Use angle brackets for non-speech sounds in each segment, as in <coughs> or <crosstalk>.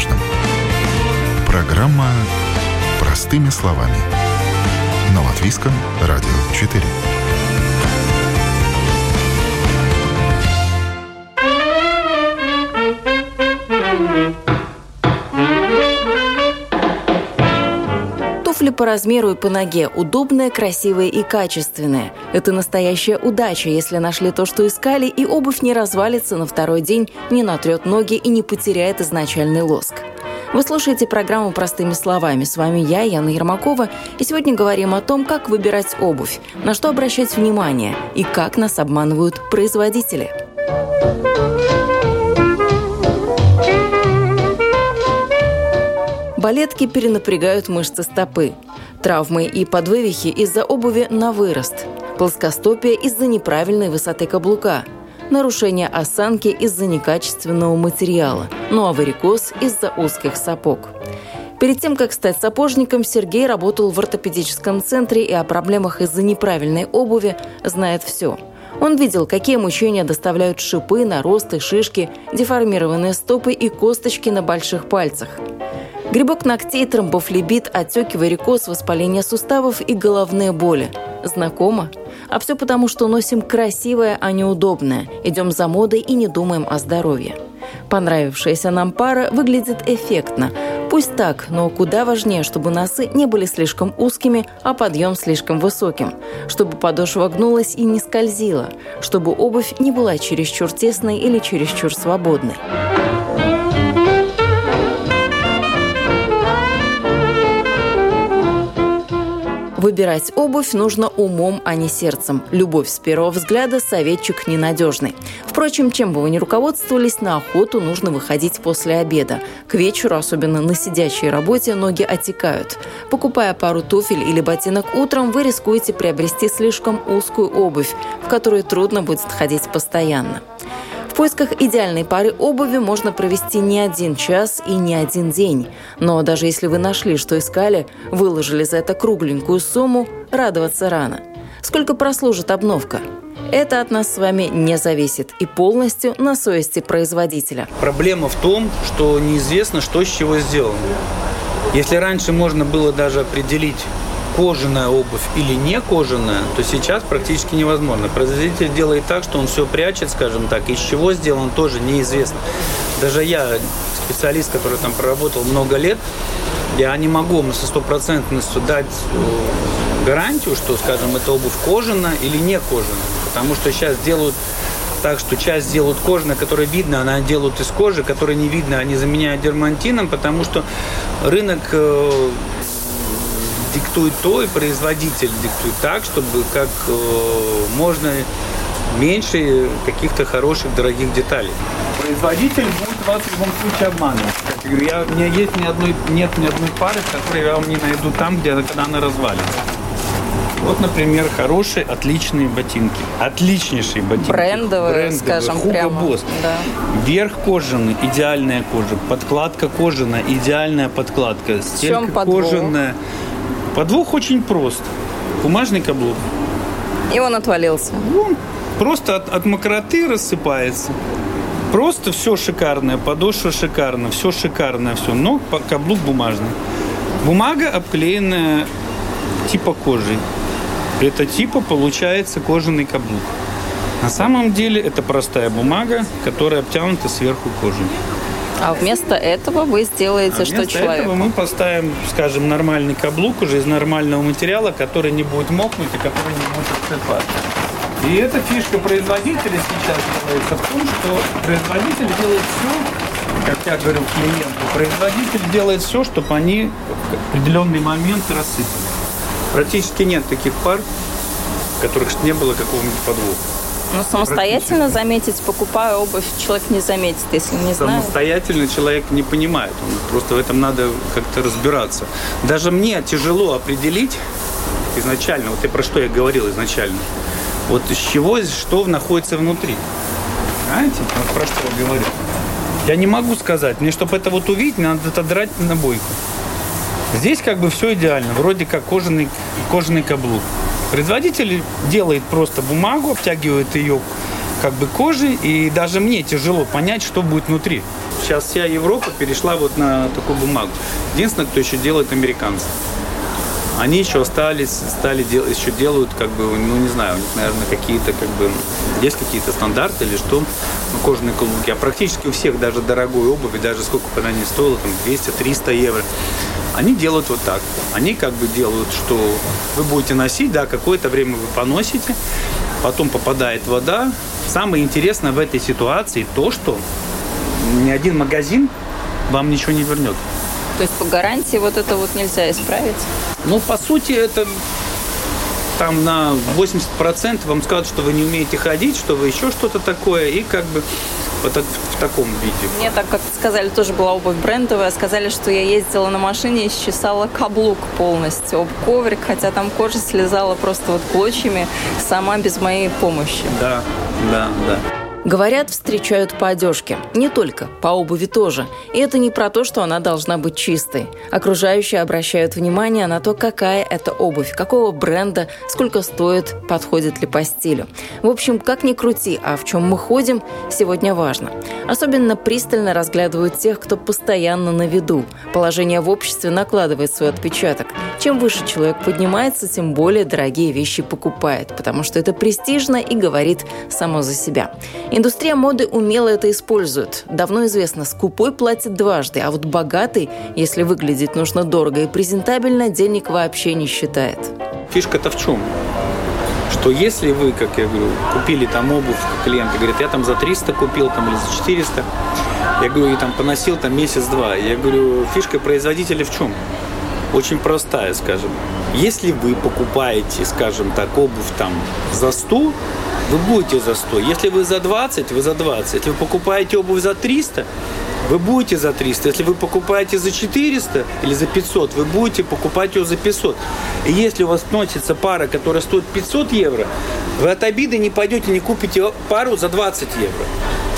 важном. Программа «Простыми словами». На Латвийском радио 4. Туфли по размеру и по ноге удобные, красивые и качественные. Это настоящая удача, если нашли то, что искали, и обувь не развалится на второй день, не натрет ноги и не потеряет изначальный лоск. Вы слушаете программу «Простыми словами». С вами я, Яна Ермакова, и сегодня говорим о том, как выбирать обувь, на что обращать внимание и как нас обманывают производители. Балетки перенапрягают мышцы стопы. Травмы и подвывихи из-за обуви на вырост. Плоскостопие из-за неправильной высоты каблука. Нарушение осанки из-за некачественного материала. Ну а варикоз из-за узких сапог. Перед тем, как стать сапожником, Сергей работал в ортопедическом центре и о проблемах из-за неправильной обуви знает все. Он видел, какие мучения доставляют шипы, наросты, шишки, деформированные стопы и косточки на больших пальцах – Грибок ногтей, тромбофлебит, отеки, варикоз, воспаление суставов и головные боли. Знакомо? А все потому, что носим красивое, а не удобное. Идем за модой и не думаем о здоровье. Понравившаяся нам пара выглядит эффектно. Пусть так, но куда важнее, чтобы носы не были слишком узкими, а подъем слишком высоким. Чтобы подошва гнулась и не скользила. Чтобы обувь не была чересчур тесной или чересчур свободной. Выбирать обувь нужно умом, а не сердцем. Любовь с первого взгляда – советчик ненадежный. Впрочем, чем бы вы ни руководствовались, на охоту нужно выходить после обеда. К вечеру, особенно на сидячей работе, ноги отекают. Покупая пару туфель или ботинок утром, вы рискуете приобрести слишком узкую обувь, в которую трудно будет ходить постоянно. Поисках идеальной пары обуви можно провести не один час и не один день. Но даже если вы нашли, что искали, выложили за это кругленькую сумму, радоваться рано. Сколько прослужит обновка? Это от нас с вами не зависит и полностью на совести производителя. Проблема в том, что неизвестно, что с чего сделано. Если раньше можно было даже определить кожаная обувь или не кожаная, то сейчас практически невозможно. Производитель делает так, что он все прячет, скажем так, из чего сделан тоже неизвестно. Даже я, специалист, который там проработал много лет, я не могу со стопроцентностью дать э, гарантию, что, скажем, эта обувь кожаная или не кожаная. Потому что сейчас делают так, что часть делают кожаной, которая видно, она делают из кожи, которая не видно, они заменяют дермантином, потому что рынок э, диктует то, и производитель диктует так, чтобы как э, можно меньше каких-то хороших, дорогих деталей. Производитель будет вас в любом случае обманывать. Как я говорю, я, у меня есть ни одной, нет ни одной пары, которую я вам не найду там, где когда она развалится. Вот, например, хорошие, отличные ботинки. Отличнейшие ботинки. Брендовые, Брендовые скажем, Hugo прямо. Boss. Да. Верх кожаный, идеальная кожа. Подкладка кожаная, идеальная подкладка. Стелька кожаная. Подвох очень прост. Бумажный каблук. И он отвалился. Он просто от, от мокроты рассыпается. Просто все шикарное, подошва шикарная, все шикарное, все, но каблук бумажный. Бумага обклеенная типа кожей. Это типа получается кожаный каблук. На самом деле это простая бумага, которая обтянута сверху кожей. А вместо этого вы сделаете а что вместо человеку? этого мы поставим, скажем, нормальный каблук уже из нормального материала, который не будет мокнуть и который не будет отсыпаться. И эта фишка производителя сейчас делается в том, что производитель делает все, как я говорю клиенту, производитель делает все, чтобы они в определенный момент рассыпались. Практически нет таких пар, в которых не было какого-нибудь подвоха. Ну, самостоятельно заметить, покупая обувь, человек не заметит, если не знает. Самостоятельно человек не понимает. Он просто в этом надо как-то разбираться. Даже мне тяжело определить изначально, вот я про что я говорил изначально, вот из чего, что находится внутри. Знаете, вот про что я говорю. Я не могу сказать. Мне, чтобы это вот увидеть, надо отодрать на бойку. Здесь как бы все идеально. Вроде как кожаный, кожаный каблук. Производитель делает просто бумагу, обтягивает ее как бы кожей, и даже мне тяжело понять, что будет внутри. сейчас вся Европа перешла вот на такую бумагу. Единственное, кто еще делает американцы. Они еще остались, стали делать, еще делают, как бы, ну не знаю, у них, наверное, какие-то, как бы, есть какие-то стандарты или что, ну, кожаные каблуки. А практически у всех даже дорогой обуви, даже сколько бы она ни стоила, там 200-300 евро, они делают вот так. Они как бы делают, что вы будете носить, да, какое-то время вы поносите, потом попадает вода. Самое интересное в этой ситуации то, что ни один магазин вам ничего не вернет. То есть по гарантии вот это вот нельзя исправить? Ну, по сути, это там на 80% вам скажут, что вы не умеете ходить, что вы еще что-то такое, и как бы вот в таком виде. Мне так, как сказали, тоже была обувь брендовая. Сказали, что я ездила на машине и счесала каблук полностью об коврик, хотя там кожа слезала просто вот клочьями сама без моей помощи. Да, да, да. Говорят, встречают по одежке. Не только, по обуви тоже. И это не про то, что она должна быть чистой. Окружающие обращают внимание на то, какая это обувь, какого бренда, сколько стоит, подходит ли по стилю. В общем, как ни крути, а в чем мы ходим, сегодня важно. Особенно пристально разглядывают тех, кто постоянно на виду. Положение в обществе накладывает свой отпечаток. Чем выше человек поднимается, тем более дорогие вещи покупает, потому что это престижно и говорит само за себя. Индустрия моды умело это использует. Давно известно, скупой платит дважды, а вот богатый, если выглядеть нужно дорого и презентабельно, денег вообще не считает. Фишка-то в чем? Что если вы, как я говорю, купили там обувь, клиенты говорят, я там за 300 купил там или за 400, я говорю, и там поносил там месяц-два. Я говорю, фишка производителя в чем? Очень простая, скажем. Если вы покупаете, скажем так, обувь там за 100, вы будете за 100. Если вы за 20, вы за 20. Если вы покупаете обувь за 300, вы будете за 300. Если вы покупаете за 400 или за 500, вы будете покупать ее за 500. И если у вас носится пара, которая стоит 500 евро, вы от обиды не пойдете, не купите пару за 20 евро.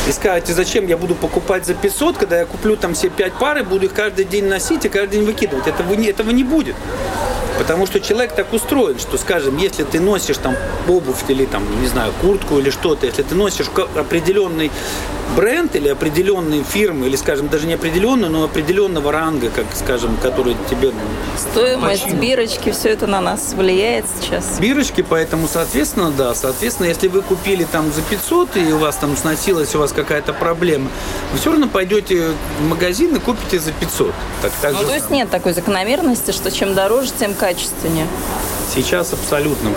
И скажете, зачем я буду покупать за 500, когда я куплю там все 5 пар и буду их каждый день носить и каждый день выкидывать. Этого не, этого не будет. Потому что человек так устроен, что, скажем, если ты носишь там обувь или там, не знаю, куртку или что-то, если ты носишь определенный бренд или определенные фирмы, или, скажем, даже не определенную, но определенного ранга, как, скажем, который тебе... Стоимость, почему? бирочки, все это на нас влияет сейчас. Бирочки, поэтому, соответственно, да, соответственно, если вы купили там за 500, и у вас там сносилась у вас какая-то проблема, вы все равно пойдете в магазин и купите за 500. Так, так ну, то есть нет такой закономерности, что чем дороже, тем качественнее. Сейчас абсолютно.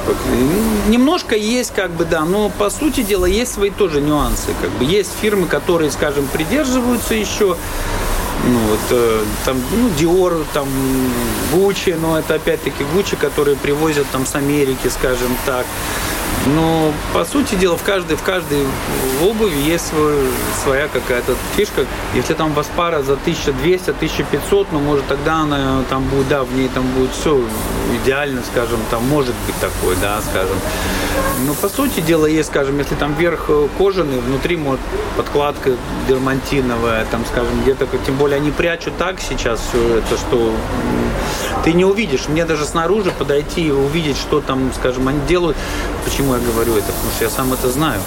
Немножко есть, как бы, да, но по сути дела есть свои тоже нюансы. Как бы есть фирмы, которые, скажем, придерживаются еще ну, вот, э, там, ну, Dior, там, Gucci, но это опять-таки Gucci, которые привозят там с Америки, скажем так. Но, по сути дела, в каждой, в каждой обуви есть свой, своя какая-то фишка. Если там вас пара за 1200-1500, ну, может, тогда она там будет, да, в ней там будет все идеально, скажем, там может быть такой, да, скажем. Но, по сути дела, есть, скажем, если там верх кожаный, внутри может подкладка дермантиновая, там, скажем, где-то, тем более они прячут так сейчас все это, что ты не увидишь. Мне даже снаружи подойти и увидеть, что там, скажем, они делают. Почему я говорю это? Потому что я сам это знаю.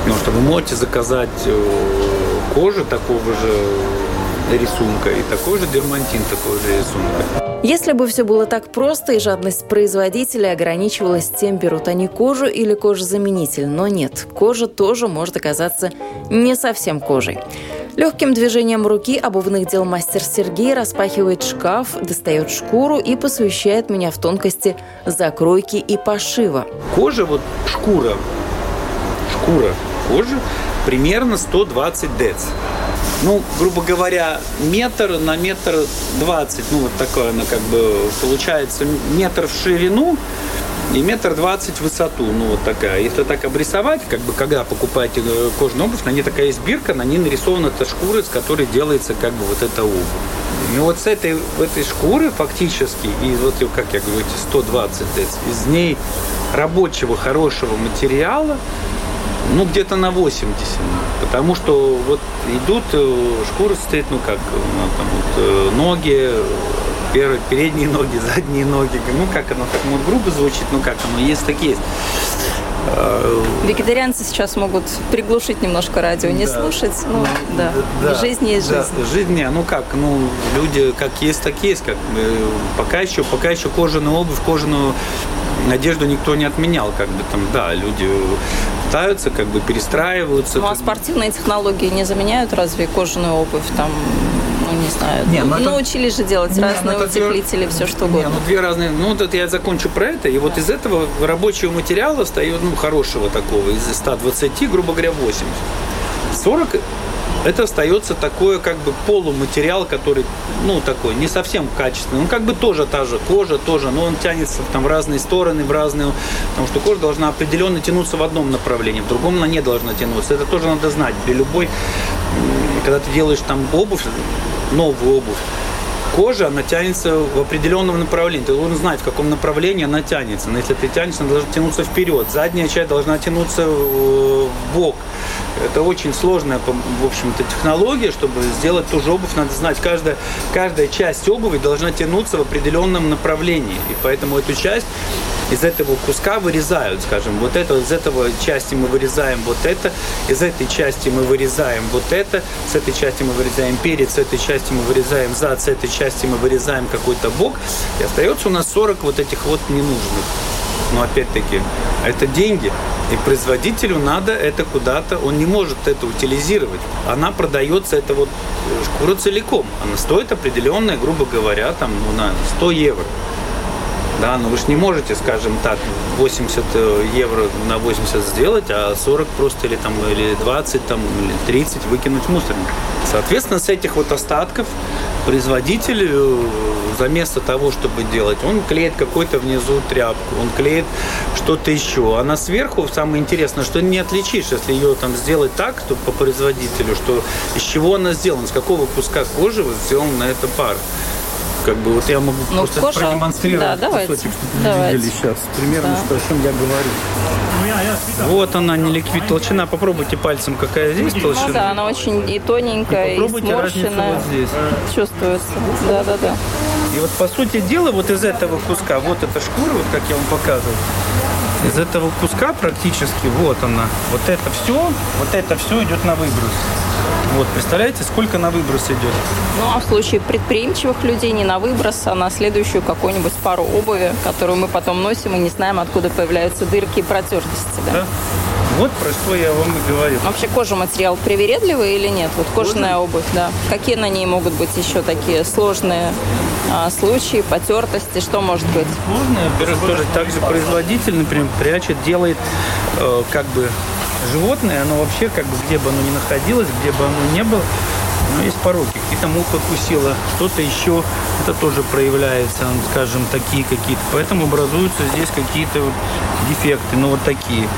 Потому что вы можете заказать э, кожу такого же рисунка и такой же дермантин такого же рисунка. Если бы все было так просто и жадность производителя ограничивалась тем, берут они кожу или кожезаменитель, но нет, кожа тоже может оказаться не совсем кожей. Легким движением руки обувных дел мастер Сергей распахивает шкаф, достает шкуру и посвящает меня в тонкости закройки и пошива. Кожа, вот шкура, шкура кожи примерно 120 дец. Ну, грубо говоря, метр на метр двадцать, ну, вот такое она как бы получается метр в ширину, и метр двадцать в высоту, ну вот такая. Если так обрисовать, как бы когда покупаете э, кожаную обувь, на ней такая есть бирка, на ней нарисована эта шкура, с которой делается как бы вот эта обувь. И вот с этой, этой шкуры фактически, и вот, как я говорю, эти 120 из ней рабочего, хорошего материала, ну, где-то на 80. Потому что вот идут, э, шкура стоит, ну, как, ну, там вот, э, ноги, передние ноги, <laughs> задние ноги. Ну, как оно так ну, грубо звучит, ну, как оно есть, так есть. Э, Вегетарианцы сейчас могут приглушить немножко радио, не да. слушать, ну, да. да. Жизнь есть да. жизнь. Жизнь, не, ну как, ну, люди как есть, так есть. Как, пока еще, пока еще кожаную обувь, кожаную одежду никто не отменял, как бы там, да, люди пытаются, как бы перестраиваются. Ну а спортивные технологии не заменяют разве кожаную обувь там? Ну, знаю. Не, ну, это... Научились же делать не, разные ну, утеплители, две... все что угодно. Не, ну, две разные. Ну, вот я закончу про это. И вот из этого рабочего материала стоит, ну, хорошего такого, из 120, грубо говоря, 80. 40 это остается такое как бы полуматериал, который, ну, такой, не совсем качественный. Он как бы тоже та же кожа, тоже, но он тянется там в разные стороны, в разные, потому что кожа должна определенно тянуться в одном направлении, в другом она не должна тянуться. Это тоже надо знать. При любой, когда ты делаешь там обувь, новую обувь, кожа, она тянется в определенном направлении. Ты должен знать, в каком направлении она тянется. Но если ты тянешься, она должна тянуться вперед. Задняя часть должна тянуться в бок. Это очень сложная, в общем-то, технология, чтобы сделать ту же обувь, надо знать, каждая, каждая часть обуви должна тянуться в определенном направлении. И поэтому эту часть из этого куска вырезают, скажем, вот это, из этого части мы вырезаем вот это, из этой части мы вырезаем вот это, с этой части мы вырезаем перец, с этой части мы вырезаем зад, с этой части мы вырезаем какой-то бок, и остается у нас 40 вот этих вот ненужных. Но опять-таки, это деньги, и производителю надо это куда-то, он не может это утилизировать. Она продается, это вот шкура целиком. Она стоит определенная, грубо говоря, там, ну, на 100 евро. Да, но вы же не можете, скажем так, 80 э, евро на 80 сделать, а 40 просто или там или 20 там или 30 выкинуть в мусорник. Соответственно, с этих вот остатков производитель э, заместо того, чтобы делать, он клеит какой-то внизу тряпку, он клеит что-то еще. А на сверху самое интересное, что не отличишь, если ее там сделать так, то по производителю, что из чего она сделана, с какого куска кожи вот сделана эта пара как бы вот я могу ну, просто кожа... продемонстрировать да, давайте. кусочек, чтобы давайте. видели сейчас примерно, да. что, о чем я говорю. Вот она, не ликвид толщина. Попробуйте пальцем, какая здесь толщина. Ну да, она очень и тоненькая, и, и сморщенная. Вот здесь. Чувствуется. Да, да, да. И вот по сути дела, вот из этого куска, вот эта шкура, вот как я вам показывал, из этого куска практически, вот она, вот это все, вот это все идет на выброс. Вот, представляете, сколько на выброс идет? Ну, а в случае предприимчивых людей не на выброс, а на следующую какую-нибудь пару обуви, которую мы потом носим и не знаем, откуда появляются дырки и протертости, да? да? Вот про что я вам и говорю. Вообще кожа материал привередливый или нет? Вот кожаная Кожа? обувь, да. Какие на ней могут быть еще такие сложные а, случаи, потертости? Что может быть? Сложные, во-первых, тоже также производитель, например, прячет, делает э, как бы животное, оно вообще, как бы, где бы оно ни находилось, где бы оно ни было, но есть пороки. Какие-то муха кусила, что-то еще, это тоже проявляется, скажем, такие какие-то. Поэтому образуются здесь какие-то вот дефекты, ну вот такие.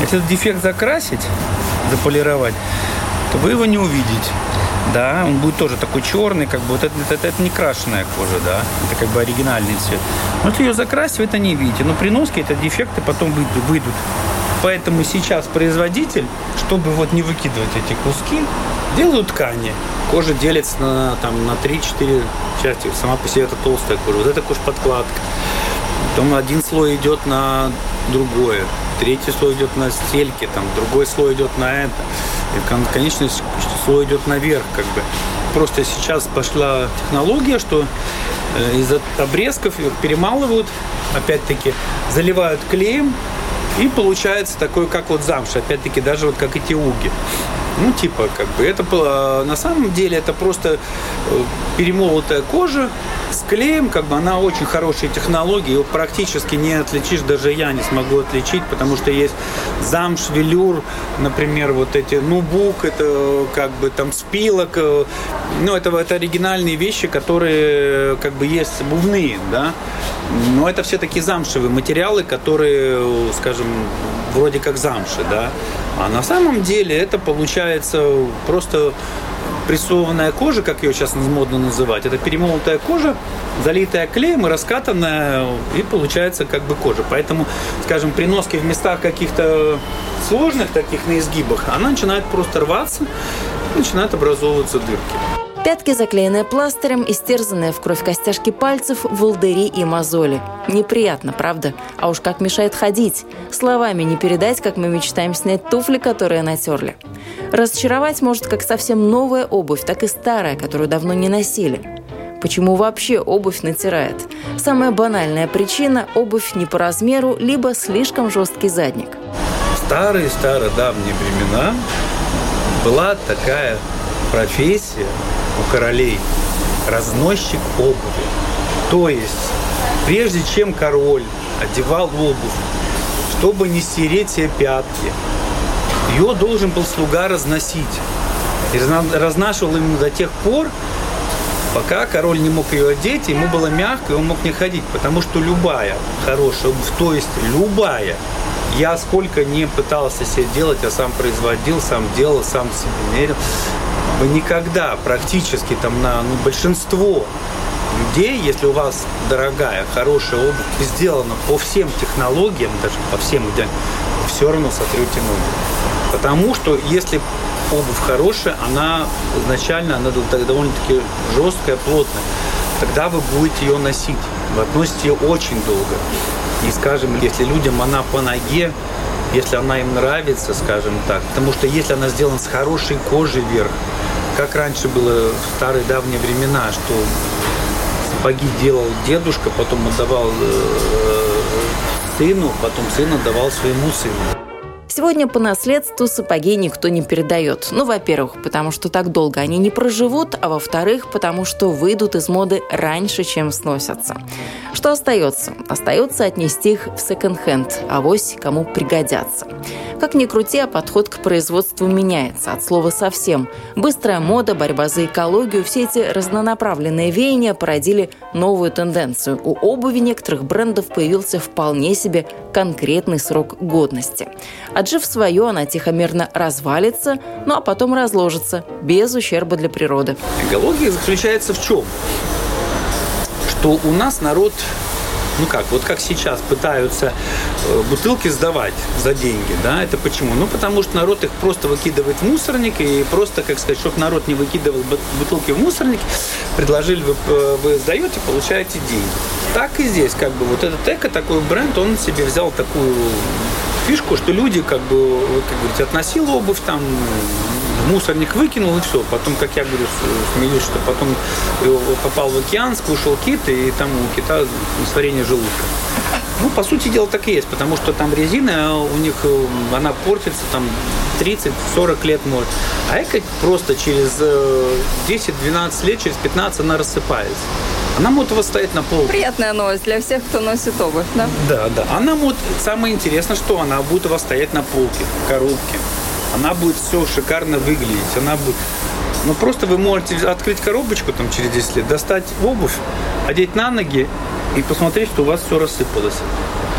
Если этот дефект закрасить, заполировать, то вы его не увидите. Да, он будет тоже такой черный, как бы вот это, это, это не крашеная кожа, да, это как бы оригинальный цвет. Но если ее закрасить, вы это не видите. Но при носке это дефекты потом выйдут, выйдут. Поэтому сейчас производитель, чтобы вот не выкидывать эти куски, делают ткани. Кожа делится на, там, на 3-4 части. Сама по себе это толстая кожа. Вот это кожа-подкладка. Потом один слой идет на другое. Третий слой идет на стельки, там, другой слой идет на это. И конечный слой идет наверх, как бы. Просто сейчас пошла технология, что э, из обрезков перемалывают, опять-таки заливают клеем, и получается такой, как вот замша, опять-таки, даже вот как эти уги. Ну, типа, как бы, это а, на самом деле это просто э, перемолотая кожа с клеем, как бы она очень хорошая технология, его практически не отличишь, даже я не смогу отличить, потому что есть замш, велюр, например, вот эти нубук, это как бы там спилок, э, ну, это, это оригинальные вещи, которые как бы есть бувные, да, но это все таки замшевые материалы, которые, скажем, вроде как замши, да. А на самом деле это получается просто прессованная кожа, как ее сейчас модно называть. Это перемолотая кожа, залитая клеем и раскатанная, и получается как бы кожа. Поэтому, скажем, при носке в местах каких-то сложных таких на изгибах, она начинает просто рваться, начинают образовываться дырки. Пятки, заклеенные пластырем, истерзанные в кровь костяшки пальцев, волдыри и мозоли. Неприятно, правда? А уж как мешает ходить. Словами не передать, как мы мечтаем снять туфли, которые натерли. Разочаровать может как совсем новая обувь, так и старая, которую давно не носили. Почему вообще обувь натирает? Самая банальная причина – обувь не по размеру, либо слишком жесткий задник. В старые-старые давние времена была такая профессия у королей – разносчик обуви. То есть, прежде чем король одевал обувь, чтобы не стереть себе пятки, ее должен был слуга разносить. И разнашивал именно до тех пор, пока король не мог ее одеть, ему было мягко, и он мог не ходить, потому что любая хорошая обувь, то есть любая, я сколько не пытался себе делать, я сам производил, сам делал, сам себе мерил, вы никогда практически там на ну, большинство людей, если у вас дорогая, хорошая обувь, сделана по всем технологиям, даже по всем идеально, все равно сотрете ноги. Потому что если обувь хорошая, она изначально она довольно-таки жесткая, плотная. Тогда вы будете ее носить. Вы относите ее очень долго. И, скажем, если людям она по ноге, если она им нравится, скажем так, потому что если она сделана с хорошей кожей вверх, как раньше было в старые давние времена, что сапоги делал дедушка, потом отдавал э, сыну, потом сын отдавал своему сыну. Сегодня по наследству сапоги никто не передает. Ну, во-первых, потому что так долго они не проживут, а во-вторых, потому что выйдут из моды раньше, чем сносятся. Что остается? Остается отнести их в секонд-хенд, авось кому пригодятся. Как ни крути, а подход к производству меняется, от слова совсем. Быстрая мода, борьба за экологию, все эти разнонаправленные веяния породили новую тенденцию. У обуви некоторых брендов появился вполне себе конкретный срок годности. Отжив свое, она тихомерно развалится, ну а потом разложится, без ущерба для природы. Экология заключается в чем? Что у нас народ ну как, вот как сейчас пытаются э, бутылки сдавать за деньги, да, это почему? Ну, потому что народ их просто выкидывает в мусорник, и просто, как сказать, чтобы народ не выкидывал бутылки в мусорник, предложили, вы, э, вы сдаете, получаете деньги. Так и здесь, как бы, вот этот эко, такой бренд, он себе взял такую фишку, что люди, как бы, вот, как говорите, относил обувь там, мусорник выкинул и все. Потом, как я говорю, смеюсь, что потом попал в океан, скушал кит, и там у кита несварение желудка. Ну, по сути дела, так и есть, потому что там резина, у них э, она портится там 30-40 лет может. А эко просто через 10-12 э, лет, через 15 она рассыпается. Она вас стоять на полке. Приятная новость для всех, кто носит обувь, да? Да, да. Она может, самое интересное, что она будет у вас стоять на полке, в коробке она будет все шикарно выглядеть, она будет... Ну, просто вы можете открыть коробочку там через 10 лет, достать обувь, одеть на ноги и посмотреть, что у вас все рассыпалось.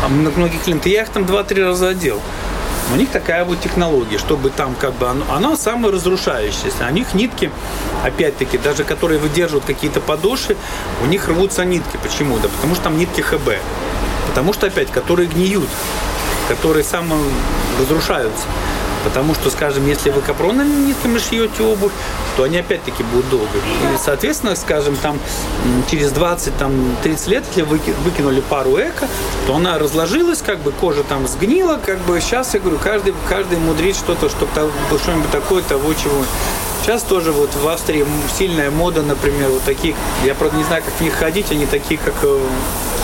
А многие клиенты, я их там 2-3 раза одел. У них такая вот технология, чтобы там как бы оно, оно самое разрушающееся. А у них нитки, опять-таки, даже которые выдерживают какие-то подошвы, у них рвутся нитки. Почему? Да потому что там нитки ХБ. Потому что, опять, которые гниют, которые самые разрушаются. Потому что, скажем, если вы капронными нитками шьете обувь, то они опять-таки будут долго. И, соответственно, скажем, там через 20-30 лет, если вы выкинули пару эко, то она разложилась, как бы кожа там сгнила, как бы сейчас, я говорю, каждый, каждый мудрит что-то, чтобы что-нибудь такое, того, чего Сейчас тоже вот в Австрии сильная мода, например, вот такие, я правда не знаю, как в них ходить, они такие, как э,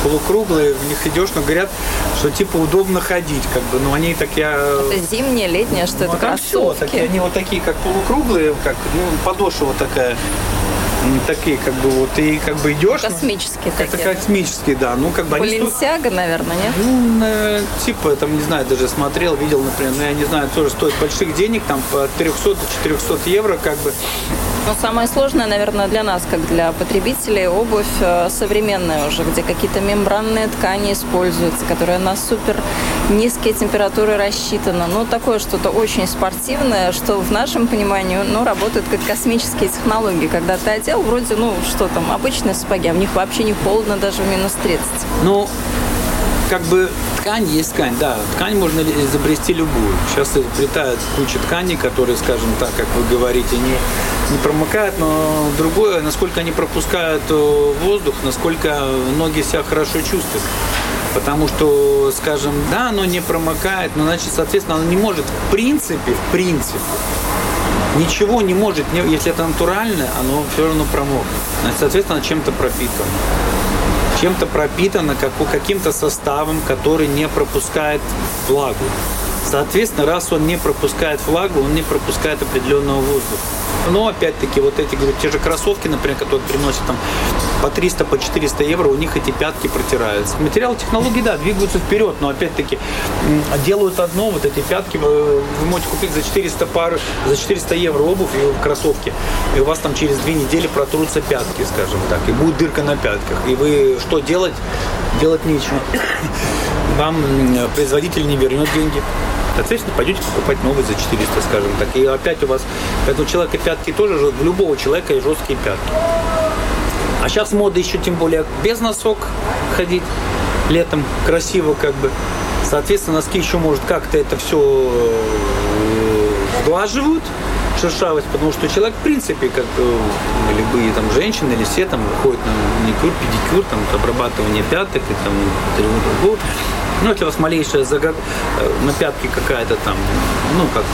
полукруглые, в них идешь, но говорят, что типа удобно ходить, как бы, но они так я... Это зимнее, летнее, что ну, это кроссовки? Все, так, они вот такие, как полукруглые, как, ну, подошва вот такая такие, как бы, вот, и как бы идешь. Космические ну, такие. Это космические, да. Ну, как бы Баленсиага, они... наверное, нет? Ну, типа, там, не знаю, даже смотрел, видел, например, ну, я не знаю, тоже стоит больших денег, там, по 300 до 400 евро, как бы. Но самое сложное, наверное, для нас, как для потребителей, обувь э, современная уже, где какие-то мембранные ткани используются, которые на супер низкие температуры рассчитаны. Ну, такое что-то очень спортивное, что в нашем понимании, ну, работает как космические технологии, когда ты одел, вроде, ну, что там, обычные сапоги, а в них вообще не холодно даже в минус 30. Ну, как бы ткань есть ткань, да, ткань можно изобрести любую. Сейчас изобретают кучу тканей, которые, скажем так, как вы говорите, не не промокают, но другое, насколько они пропускают э, воздух, насколько ноги себя хорошо чувствуют. Потому что, скажем, да, оно не промокает, но значит, соответственно, оно не может в принципе, в принципе, ничего не может, если это натуральное, оно все равно промокнет. Значит, соответственно, чем-то пропитано. Чем-то пропитано каким-то составом, который не пропускает влагу. Соответственно, раз он не пропускает влагу, он не пропускает определенного воздуха. Но опять-таки вот эти, говорю, те же кроссовки, например, которые приносят там по 300, по 400 евро, у них эти пятки протираются. Материал технологии, да, двигаются вперед, но опять-таки делают одно, вот эти пятки, вы можете купить за 400 пар, за 400 евро обувь и кроссовки, и у вас там через две недели протрутся пятки, скажем так, и будет дырка на пятках. И вы что делать? Делать нечего. <coughs> Вам производитель не вернет деньги. Соответственно, пойдете покупать новый за 400, скажем так. И опять у вас, у человека пятки тоже, у любого человека есть жесткие пятки. А сейчас мода еще тем более без носок ходить летом, красиво как бы. Соответственно, носки еще может как-то это все э, сглаживают, шершавость, потому что человек, в принципе, как э, любые там женщины или все там ходят на маникюр, педикюр, там обрабатывание пяток и там другого. Ну, если у вас малейшая загад... Э, на пятке какая-то там, ну, как,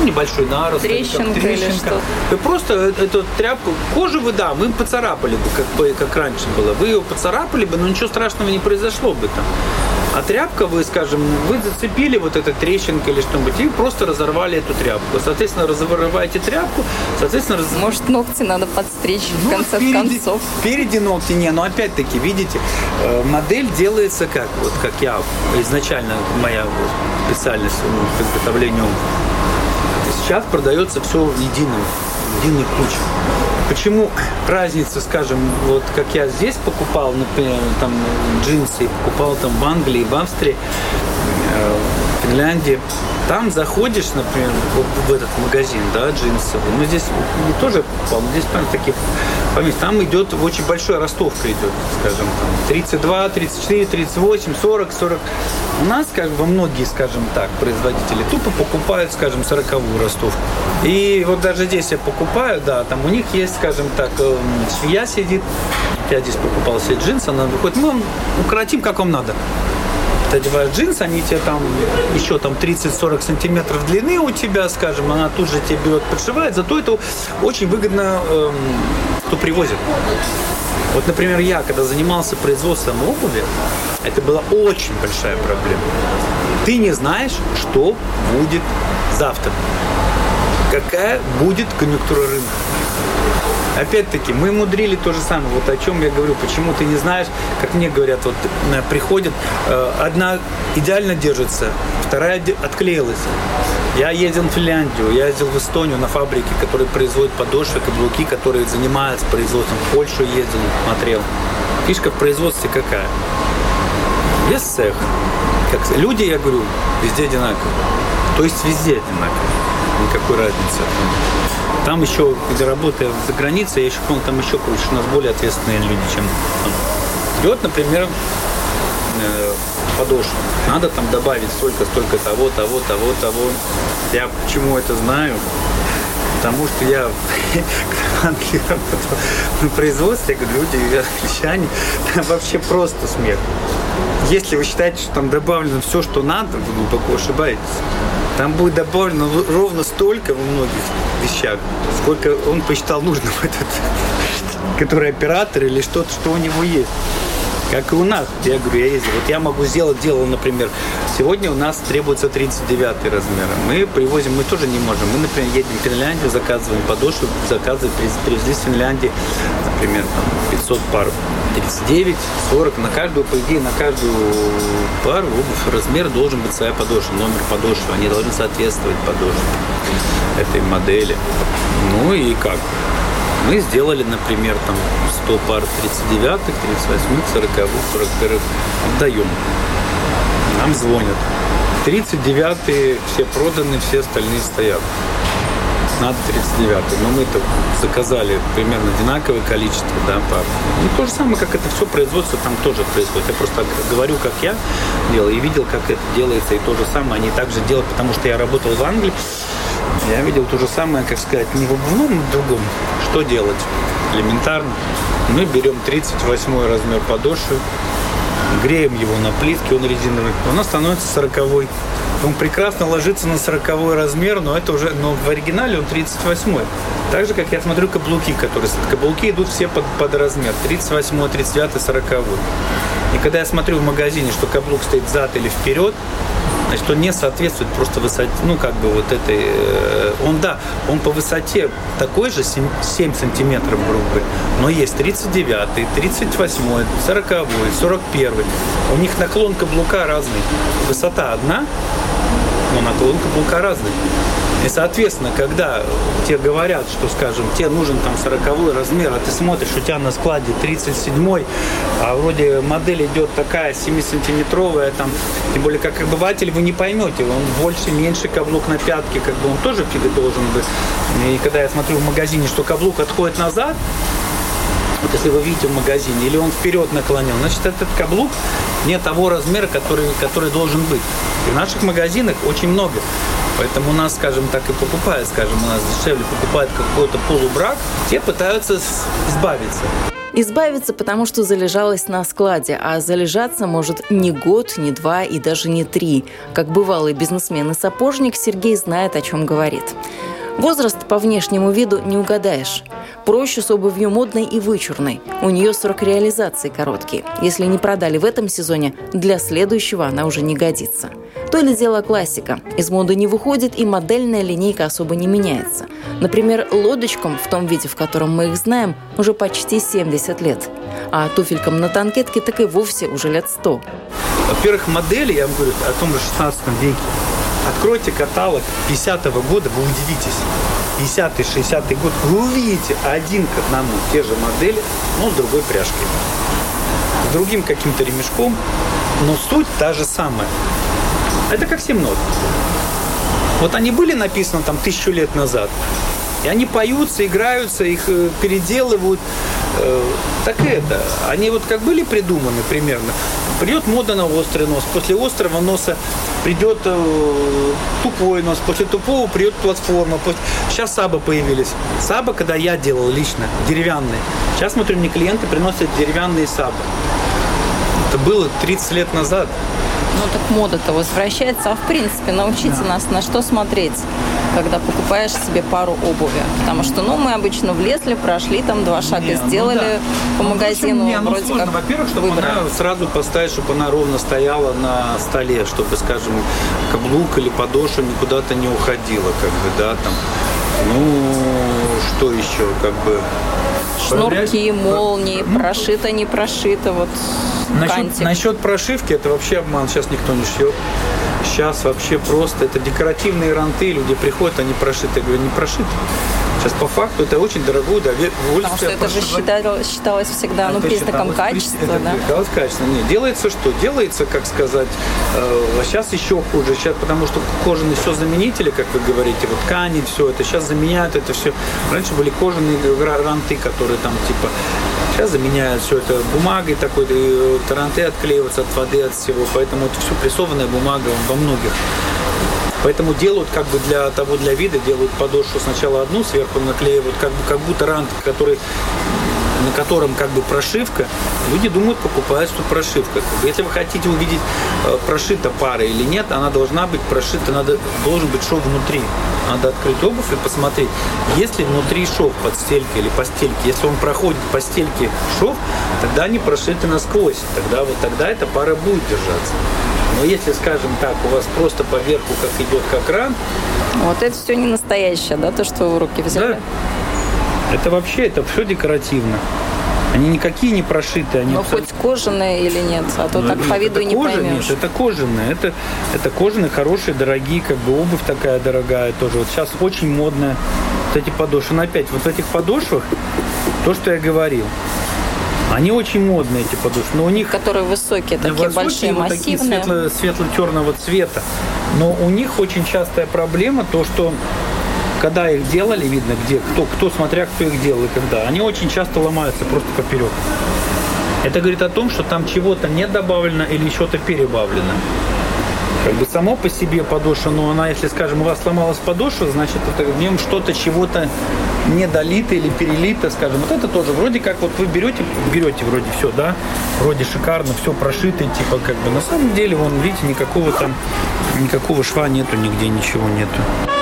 ну, небольшой нарост. Трещинка, там, трещинка. или что Вы просто эту тряпку, кожу вы, да, вы поцарапали бы, как, как раньше было. Вы ее поцарапали бы, но ничего страшного не произошло бы там. А тряпка вы, скажем, вы зацепили вот эту трещинку или что-нибудь и просто разорвали эту тряпку. Соответственно, разрываете тряпку, соответственно... Раз... Может, ногти надо подстричь ну, в конце впереди, концов. Впереди ногти не, но опять-таки, видите, э, модель делается как? Вот как я изначально, моя специальность по изготовлению. Сейчас продается все в единой куче. Почему разница, скажем, вот как я здесь покупал, например, там джинсы, покупал там в Англии, в Австрии, э, Финляндии, там заходишь, например, вот в этот магазин, да, джинсовый, ну здесь не тоже здесь прям таких помимо, там идет очень большая ростовка идет, скажем, там 32, 34, 38, 40, 40. У нас, как бы, многие, скажем так, производители тупо покупают, скажем, 40-вую ростовку. И вот даже здесь я покупаю, да, там у них есть, скажем так, эм, швея сидит, я здесь покупал себе джинсы, она выходит, мы укоротим, как вам надо ты одеваешь джинсы, они тебе там еще там 30-40 сантиметров длины у тебя, скажем, она тут же тебе берет, подшивает, зато это очень выгодно, эм, кто привозит. Вот, например, я, когда занимался производством обуви, это была очень большая проблема. Ты не знаешь, что будет завтра. Какая будет конъюнктура рынка. Опять-таки, мы мудрили то же самое. Вот о чем я говорю, почему ты не знаешь, как мне говорят, вот э, приходит, э, одна идеально держится, вторая отклеилась. Я ездил в Финляндию, я ездил в Эстонию на фабрике, которые производят подошвы, каблуки, которые занимаются производством. В Польшу ездил, смотрел. Фишка в производстве какая? Без цех. Как, люди, я говорю, везде одинаковые. То есть везде одинаковые. Никакой разницы. Там еще, где работая за границей, я еще понял, там еще круче, у нас более ответственные люди, чем вот, например, э, подошву. Надо там добавить столько, столько того, того, того, того. Я почему это знаю? Потому что я <laughs> работал на производстве, я говорю, люди, англичане, там вообще просто смех. Если вы считаете, что там добавлено все, что надо, вы глубоко ошибаетесь. Там будет добавлено ровно столько во многих вещах, сколько он посчитал нужным <laughs> этот, который оператор или что-то, что у него есть. Как и у нас. Я говорю, я ездил. Вот я могу сделать, делал, например, сегодня у нас требуется 39 размер. Мы привозим, мы тоже не можем. Мы, например, едем в Финляндию, заказываем подошву, заказываем, привезли из Финляндии, например, там, 500 пар 39, 40, на каждую, по идее, на каждую пару обувь размер должен быть своя подошва, номер подошвы, они должны соответствовать подошве этой модели. Ну и как? Мы сделали, например, там 100 пар 39, 38, 40, 41, отдаем. Нам звонят. 39 все проданы, все остальные стоят надо 39 но мы это заказали примерно одинаковое количество да, пар. Ну, то же самое, как это все производство там тоже происходит. Я просто говорю, как я делал, и видел, как это делается, и то же самое они также делают, потому что я работал в Англии, Я видел то же самое, как сказать, не в обувном, но в другом. Что делать? Элементарно. Мы берем 38 размер подошвы, греем его на плитке, он резиновый, он становится 40 -й. Он прекрасно ложится на 40 размер, но это уже, но в оригинале он 38 -й. Так же, как я смотрю каблуки, которые... Каблуки идут все под, под размер. 38 39 40 -й. И когда я смотрю в магазине, что каблук стоит зад или вперед, значит, он не соответствует просто высоте, ну, как бы вот этой, э, он, да, он по высоте такой же, 7, 7 сантиметров, говоря, но есть 39, 38, 40, 41. У них наклон каблука разный. Высота одна, но наклон каблука разный. И, соответственно, когда тебе говорят, что, скажем, тебе нужен там 40 размер, а ты смотришь, у тебя на складе 37 а вроде модель идет такая 7-сантиметровая, там, тем более как обыватель вы не поймете, он больше, меньше каблук на пятке, как бы он тоже фига должен быть. И когда я смотрю в магазине, что каблук отходит назад, если вы видите в магазине, или он вперед наклонен, значит, этот каблук не того размера, который, который должен быть. И в наших магазинах очень много. Поэтому у нас, скажем так, и покупают, скажем, у нас дешевле покупают какой-то полубрак, те пытаются избавиться. Избавиться, потому что залежалось на складе, а залежаться может не год, не два и даже не три. Как бывалый бизнесмен и сапожник, Сергей знает, о чем говорит. Возраст по внешнему виду не угадаешь. Проще с обувью модной и вычурной. У нее срок реализации короткий. Если не продали в этом сезоне, для следующего она уже не годится. То ли дело классика. Из моды не выходит и модельная линейка особо не меняется. Например, лодочкам, в том виде, в котором мы их знаем, уже почти 70 лет. А туфелькам на танкетке так и вовсе уже лет 100. Во-первых, модели, я вам говорю, о том же 16 веке, Откройте каталог 50-го года, вы удивитесь. 50-й, 60-й год, вы увидите один к одному те же модели, но с другой пряжкой. С другим каким-то ремешком, но суть та же самая. Это как 7 нот. Вот они были написаны там тысячу лет назад, и они поются, играются, их э, переделывают. Э, так и это. Они вот как были придуманы примерно. Придет мода на острый нос. После острого носа придет э, тупой нос. После тупого придет платформа. Сейчас сабы появились. Сабы, когда я делал лично, деревянные. Сейчас, смотрю, мне клиенты приносят деревянные сабы. Это было 30 лет назад. Ну так мода-то возвращается. А в принципе, научите да. нас на что смотреть когда покупаешь себе пару обуви. Потому что, ну, мы обычно влезли, прошли там два шага, не, сделали ну, да. по ну, магазину. Не, ну, вроде сложно. как Во-первых, чтобы выбрали. она сразу поставить, чтобы она ровно стояла на столе, чтобы, скажем, каблук или подошва никуда-то не уходила, как бы, да, там. Ну, что еще, как бы... Шнурки, молнии, ну, прошито, не прошито, вот насчет, насчет прошивки, это вообще обман, сейчас никто не шьет. Сейчас вообще просто это декоративные ранты, люди приходят, они прошиты. Я говорю, не прошиты. Сейчас по факту это очень дорогое удовольствие. Потому что это же считалось, считалось всегда ну, признаком считалось, качества, это, да? Считалось качество. Нет, делается что? Делается, как сказать, э, а сейчас еще хуже. Сейчас, потому что кожаные все заменители, как вы говорите, вот ткани, все это. Сейчас заменяют это все. Раньше были кожаные ранты, которые там типа Сейчас заменяют все это бумагой такой, таранты отклеиваются от воды, от всего. Поэтому это все прессованная бумага во многих. Поэтому делают как бы для того, для вида, делают подошву сначала одну, сверху наклеивают, как, бы, как будто рант, который на котором как бы прошивка, люди думают, покупают, что прошивка. Если вы хотите увидеть, э, прошита пара или нет, она должна быть прошита, надо, должен быть шов внутри. Надо открыть обувь и посмотреть, есть ли внутри шов под стелькой или по стельке. Если он проходит по стельке шов, тогда они прошиты насквозь. Тогда вот тогда эта пара будет держаться. Но если, скажем так, у вас просто поверху как идет как ран... Вот это все не настоящее, да, то, что вы в руки взяли? Да. Это вообще, это все декоративно. Они никакие не прошитые. Они Но абсолютно... хоть кожаные или нет, а то ну, так по виду не кожа, поймешь. Нет, это кожаные. Это, это кожаные, хорошие, дорогие, как бы обувь такая дорогая тоже. Вот сейчас очень модная вот эти подошвы. Но опять, вот в этих подошвах то, что я говорил. Они очень модные, эти подушки, но у них... Которые высокие, такие высокие, большие, вот массивные. Такие светло, светло-черного цвета. Но у них очень частая проблема то, что когда их делали, видно, где, кто, кто, смотря кто их делал и когда, они очень часто ломаются просто поперек. Это говорит о том, что там чего-то не добавлено или что-то перебавлено. Как бы само по себе подошва, но она, если, скажем, у вас сломалась подошва, значит, это в нем что-то, чего-то недолито или перелито, скажем. Вот это тоже вроде как вот вы берете, берете вроде все, да, вроде шикарно, все прошито, типа как бы на самом деле, вон, видите, никакого там, никакого шва нету, нигде ничего нету.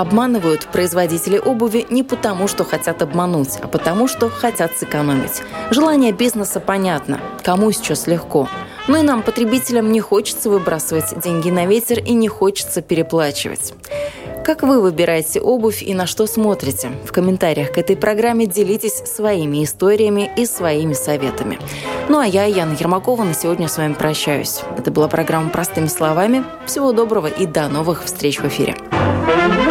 Обманывают производители обуви не потому, что хотят обмануть, а потому, что хотят сэкономить. Желание бизнеса понятно. Кому сейчас легко. Но и нам, потребителям, не хочется выбрасывать деньги на ветер и не хочется переплачивать. Как вы выбираете обувь и на что смотрите? В комментариях к этой программе делитесь своими историями и своими советами. Ну а я, Яна Ермакова, на сегодня с вами прощаюсь. Это была программа «Простыми словами». Всего доброго и до новых встреч в эфире. thank you